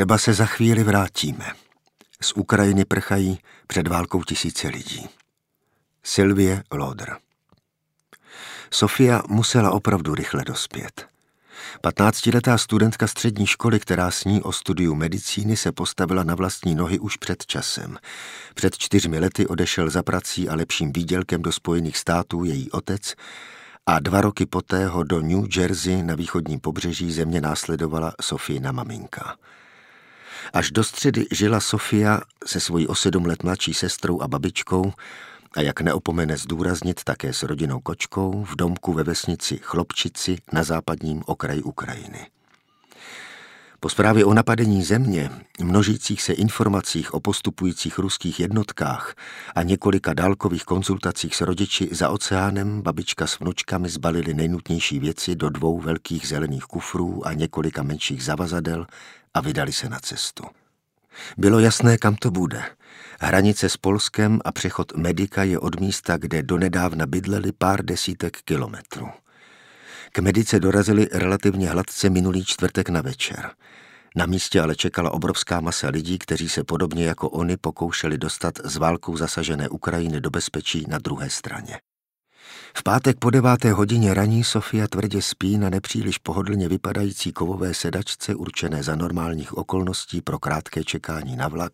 Třeba se za chvíli vrátíme. Z Ukrajiny prchají před válkou tisíce lidí. Sylvie Lodr Sofia musela opravdu rychle dospět. Patnáctiletá studentka střední školy, která sní o studiu medicíny, se postavila na vlastní nohy už před časem. Před čtyřmi lety odešel za prací a lepším výdělkem do Spojených států její otec a dva roky poté ho do New Jersey na východním pobřeží země následovala Sofína maminka. Až do středy žila Sofia se svojí o sedm let mladší sestrou a babičkou a jak neopomene zdůraznit také s rodinou Kočkou v domku ve vesnici Chlopčici na západním okraji Ukrajiny. Po zprávě o napadení země, množících se informacích o postupujících ruských jednotkách a několika dálkových konzultacích s rodiči za oceánem babička s vnučkami zbalili nejnutnější věci do dvou velkých zelených kufrů a několika menších zavazadel a vydali se na cestu. Bylo jasné, kam to bude. Hranice s Polskem a přechod Medika je od místa, kde donedávna bydleli pár desítek kilometrů. K Medice dorazili relativně hladce minulý čtvrtek na večer. Na místě ale čekala obrovská masa lidí, kteří se podobně jako oni pokoušeli dostat z válkou zasažené Ukrajiny do bezpečí na druhé straně. V pátek po deváté hodině raní Sofia tvrdě spí na nepříliš pohodlně vypadající kovové sedačce určené za normálních okolností pro krátké čekání na vlak,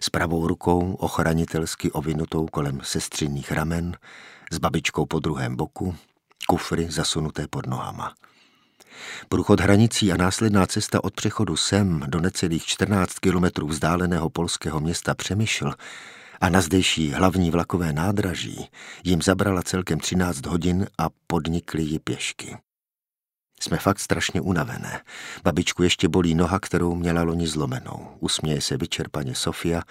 s pravou rukou ochranitelsky ovinutou kolem sestřinných ramen, s babičkou po druhém boku, kufry zasunuté pod nohama. Průchod hranicí a následná cesta od přechodu sem do necelých 14 kilometrů vzdáleného polského města Přemyšl a na zdejší hlavní vlakové nádraží jim zabrala celkem 13 hodin a podnikli ji pěšky. Jsme fakt strašně unavené. Babičku ještě bolí noha, kterou měla loni zlomenou. Usměje se vyčerpaně Sofia,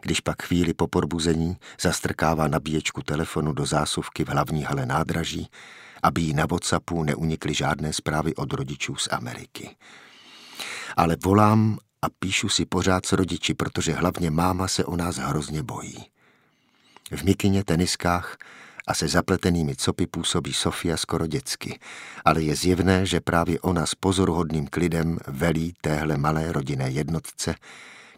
když pak chvíli po probuzení zastrkává nabíječku telefonu do zásuvky v hlavní hale nádraží, aby jí na Whatsappu neunikly žádné zprávy od rodičů z Ameriky. Ale volám a píšu si pořád s rodiči, protože hlavně máma se o nás hrozně bojí. V mikině, teniskách a se zapletenými copy působí Sofia skoro dětsky, ale je zjevné, že právě ona s pozoruhodným klidem velí téhle malé rodinné jednotce,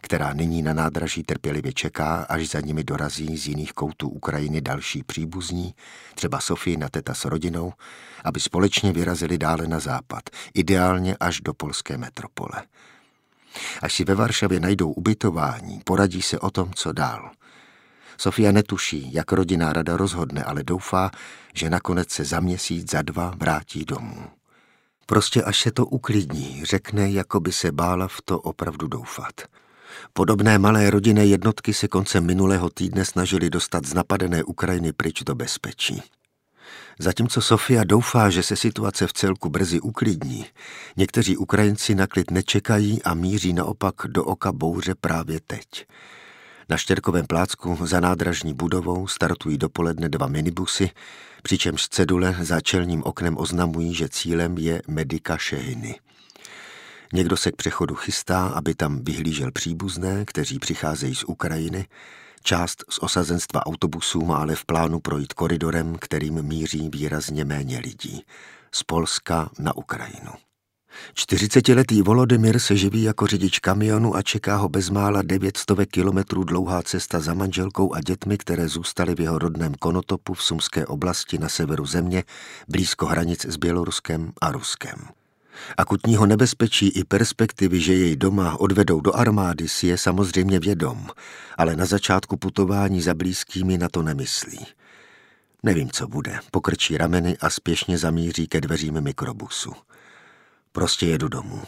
která nyní na nádraží trpělivě čeká, až za nimi dorazí z jiných koutů Ukrajiny další příbuzní, třeba Sofie na teta s rodinou, aby společně vyrazili dále na západ, ideálně až do polské metropole. Až si ve Varšavě najdou ubytování, poradí se o tom, co dál. Sofia netuší, jak rodinná rada rozhodne, ale doufá, že nakonec se za měsíc, za dva vrátí domů. Prostě až se to uklidní, řekne, jako by se bála v to opravdu doufat. Podobné malé rodinné jednotky se koncem minulého týdne snažili dostat z napadené Ukrajiny pryč do bezpečí. Zatímco Sofia doufá, že se situace v celku brzy uklidní, někteří Ukrajinci na klid nečekají a míří naopak do oka bouře právě teď. Na Štěrkovém plácku za nádražní budovou startují dopoledne dva minibusy, přičemž cedule za čelním oknem oznamují, že cílem je Medika Šehiny. Někdo se k přechodu chystá, aby tam vyhlížel příbuzné, kteří přicházejí z Ukrajiny, Část z osazenstva autobusů má ale v plánu projít koridorem, kterým míří výrazně méně lidí. Z Polska na Ukrajinu. 40-letý Volodymyr se živí jako řidič kamionu a čeká ho bezmála 900 kilometrů dlouhá cesta za manželkou a dětmi, které zůstaly v jeho rodném Konotopu v Sumské oblasti na severu země, blízko hranic s Běloruskem a Ruskem. Akutního nebezpečí i perspektivy, že jej doma odvedou do armády, si je samozřejmě vědom, ale na začátku putování za blízkými na to nemyslí. Nevím, co bude, pokrčí rameny a spěšně zamíří ke dveřím mikrobusu. Prostě jedu domů.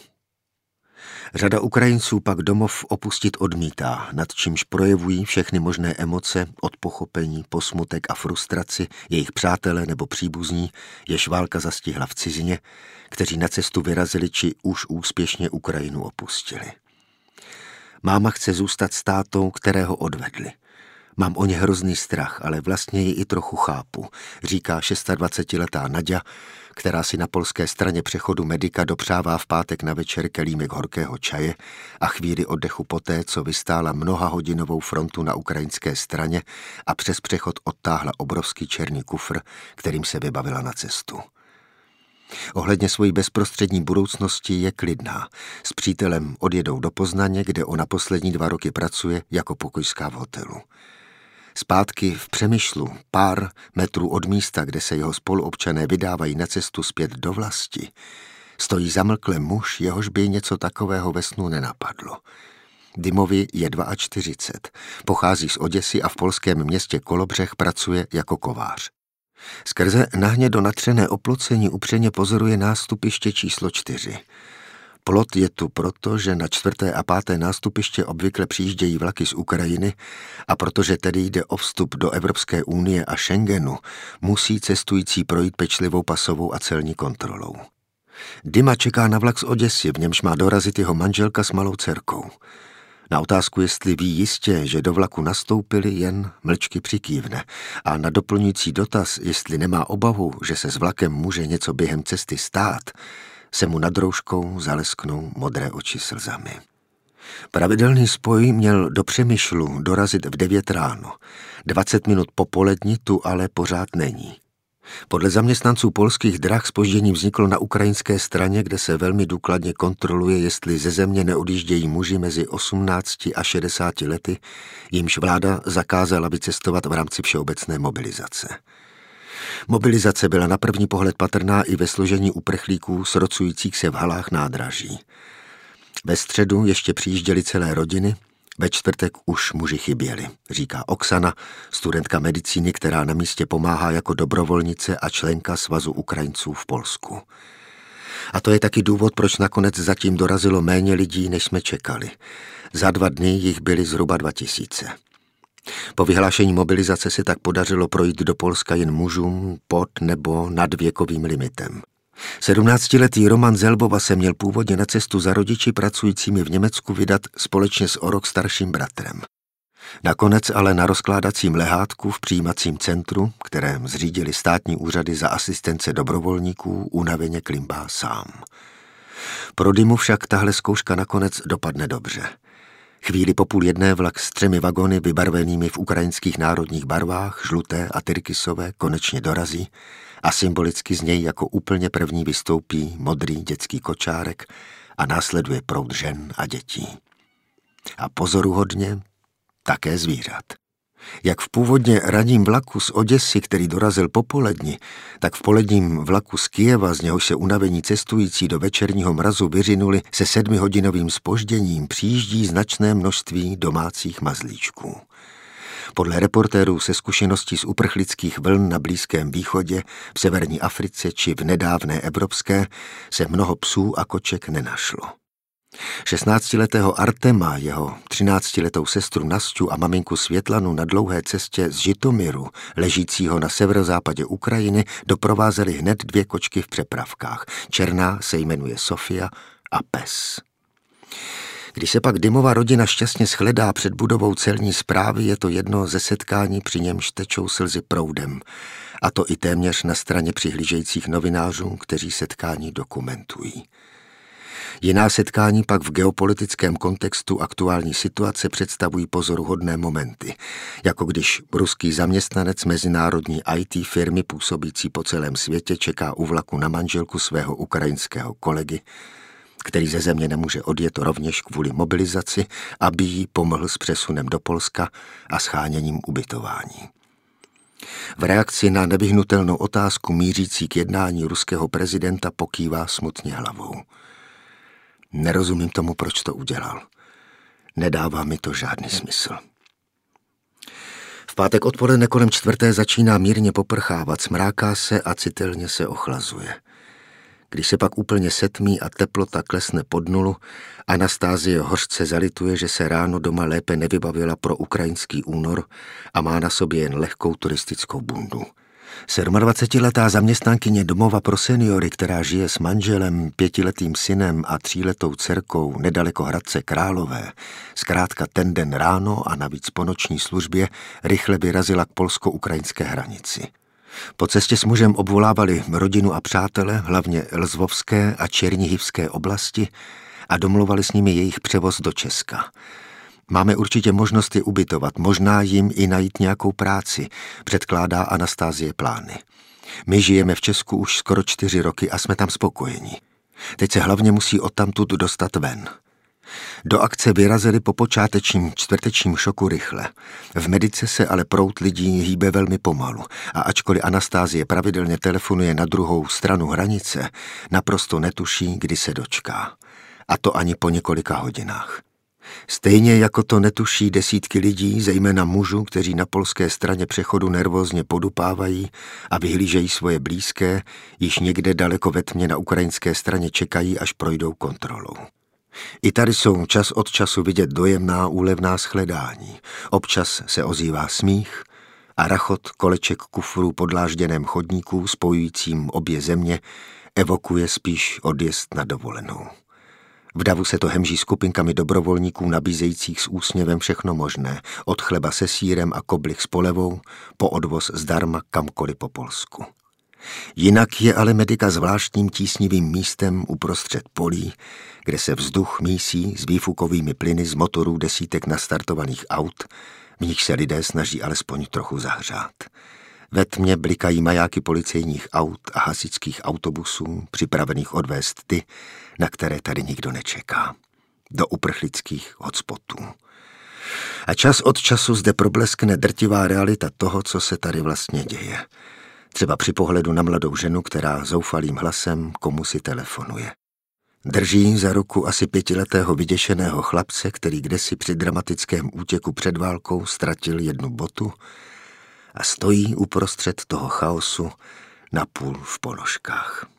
Řada Ukrajinců pak domov opustit odmítá, nad čímž projevují všechny možné emoce od pochopení, posmutek a frustraci jejich přátelé nebo příbuzní, jež válka zastihla v cizině, kteří na cestu vyrazili či už úspěšně Ukrajinu opustili. Máma chce zůstat státou, kterého odvedli. Mám o ně hrozný strach, ale vlastně ji i trochu chápu, říká 26-letá Nadia, která si na polské straně přechodu medika dopřává v pátek na večer kelímek horkého čaje a chvíli oddechu poté, co vystála mnoha hodinovou frontu na ukrajinské straně a přes přechod odtáhla obrovský černý kufr, kterým se vybavila na cestu. Ohledně svojí bezprostřední budoucnosti je klidná. S přítelem odjedou do Poznaně, kde ona poslední dva roky pracuje jako pokojská v hotelu. Zpátky v Přemýšlu, pár metrů od místa, kde se jeho spoluobčané vydávají na cestu zpět do vlasti, stojí zamlkle muž, jehož by něco takového ve snu nenapadlo. Dymovi je 42, pochází z Oděsy a v polském městě Kolobřech pracuje jako kovář. Skrze nahnědo natřené oplocení upřeně pozoruje nástupiště číslo čtyři. Plot je tu proto, že na čtvrté a páté nástupiště obvykle přijíždějí vlaky z Ukrajiny a protože tedy jde o vstup do Evropské unie a Schengenu, musí cestující projít pečlivou pasovou a celní kontrolou. Dima čeká na vlak z Oděsy, v němž má dorazit jeho manželka s malou dcerkou. Na otázku, jestli ví jistě, že do vlaku nastoupili, jen mlčky přikývne. A na doplňující dotaz, jestli nemá obavu, že se s vlakem může něco během cesty stát, se mu nad rouškou zalesknou modré oči slzami. Pravidelný spoj měl do Přemýšlu dorazit v devět ráno. 20 minut popolední tu ale pořád není. Podle zaměstnanců polských drah spoždění vzniklo na ukrajinské straně, kde se velmi důkladně kontroluje, jestli ze země neodjíždějí muži mezi 18 a 60 lety, jimž vláda zakázala vycestovat v rámci všeobecné mobilizace. Mobilizace byla na první pohled patrná i ve složení uprchlíků srocujících se v halách nádraží. Ve středu ještě přijížděly celé rodiny, ve čtvrtek už muži chyběli, říká Oksana, studentka medicíny, která na místě pomáhá jako dobrovolnice a členka Svazu Ukrajinců v Polsku. A to je taky důvod, proč nakonec zatím dorazilo méně lidí, než jsme čekali. Za dva dny jich byly zhruba dva tisíce. Po vyhlášení mobilizace se tak podařilo projít do Polska jen mužům pod nebo nad věkovým limitem. Sedmnáctiletý Roman Zelbova se měl původně na cestu za rodiči pracujícími v Německu vydat společně s o rok starším bratrem. Nakonec ale na rozkládacím lehátku v přijímacím centru, kterém zřídili státní úřady za asistence dobrovolníků, unaveně klimbá sám. Pro Dymu však tahle zkouška nakonec dopadne dobře. Chvíli po půl jedné vlak s třemi vagony vybarvenými v ukrajinských národních barvách, žluté a tyrkysové, konečně dorazí a symbolicky z něj jako úplně první vystoupí modrý dětský kočárek a následuje proud žen a dětí. A pozoruhodně také zvířat. Jak v původně ranním vlaku z Oděsy, který dorazil popoledni, tak v poledním vlaku z Kijeva, z něhož se unavení cestující do večerního mrazu vyřinuli se sedmihodinovým spožděním, přijíždí značné množství domácích mazlíčků. Podle reportérů se zkušeností z uprchlických vln na Blízkém východě, v severní Africe či v nedávné evropské se mnoho psů a koček nenašlo. 16-letého Artema, jeho 13-letou sestru Nasťu a maminku Světlanu na dlouhé cestě z Žitomiru, ležícího na severozápadě Ukrajiny, doprovázely hned dvě kočky v přepravkách. Černá se jmenuje Sofia a pes. Když se pak dymová rodina šťastně shledá před budovou celní zprávy, je to jedno ze setkání, při němž tečou slzy proudem. A to i téměř na straně přihlížejících novinářů, kteří setkání dokumentují. Jiná setkání pak v geopolitickém kontextu aktuální situace představují pozoruhodné momenty, jako když ruský zaměstnanec mezinárodní IT firmy působící po celém světě čeká u vlaku na manželku svého ukrajinského kolegy, který ze země nemůže odjet rovněž kvůli mobilizaci, aby jí pomohl s přesunem do Polska a scháněním ubytování. V reakci na nevyhnutelnou otázku mířící k jednání ruského prezidenta pokývá smutně hlavou. Nerozumím tomu, proč to udělal. Nedává mi to žádný smysl. V pátek odpoledne kolem čtvrté začíná mírně poprchávat, smráká se a citelně se ochlazuje. Když se pak úplně setmí a teplota klesne pod nulu, Anastázie hořce zalituje, že se ráno doma lépe nevybavila pro ukrajinský únor a má na sobě jen lehkou turistickou bundu. 27-letá zaměstnankyně domova pro seniory, která žije s manželem, pětiletým synem a tříletou dcerkou nedaleko Hradce Králové, zkrátka ten den ráno a navíc po noční službě rychle vyrazila k polsko-ukrajinské hranici. Po cestě s mužem obvolávali rodinu a přátele, hlavně Lzvovské a Černihivské oblasti a domluvali s nimi jejich převoz do Česka. Máme určitě možnost je ubytovat, možná jim i najít nějakou práci, předkládá Anastázie plány. My žijeme v Česku už skoro čtyři roky a jsme tam spokojení. Teď se hlavně musí odtamtud dostat ven. Do akce vyrazili po počátečním čtvrtečním šoku rychle. V medice se ale prout lidí hýbe velmi pomalu a ačkoliv Anastázie pravidelně telefonuje na druhou stranu hranice, naprosto netuší, kdy se dočká. A to ani po několika hodinách. Stejně jako to netuší desítky lidí, zejména mužů, kteří na polské straně přechodu nervózně podupávají a vyhlížejí svoje blízké, již někde daleko ve tmě na ukrajinské straně čekají, až projdou kontrolou. I tady jsou čas od času vidět dojemná úlevná shledání. Občas se ozývá smích a rachot koleček kufrů podlážděném chodníku spojujícím obě země evokuje spíš odjezd na dovolenou. V davu se to hemží skupinkami dobrovolníků nabízejících s úsměvem všechno možné, od chleba se sírem a koblich s polevou, po odvoz zdarma kamkoliv po Polsku. Jinak je ale medika zvláštním tísnivým místem uprostřed polí, kde se vzduch mísí s výfukovými plyny z motorů desítek nastartovaných aut, v nich se lidé snaží alespoň trochu zahřát. Ve tmě blikají majáky policejních aut a hasičských autobusů, připravených odvést ty, na které tady nikdo nečeká. Do uprchlických hotspotů. A čas od času zde probleskne drtivá realita toho, co se tady vlastně děje. Třeba při pohledu na mladou ženu, která zoufalým hlasem komu si telefonuje. Drží za ruku asi pětiletého vyděšeného chlapce, který kdesi při dramatickém útěku před válkou ztratil jednu botu a stojí uprostřed toho chaosu napůl v ponožkách.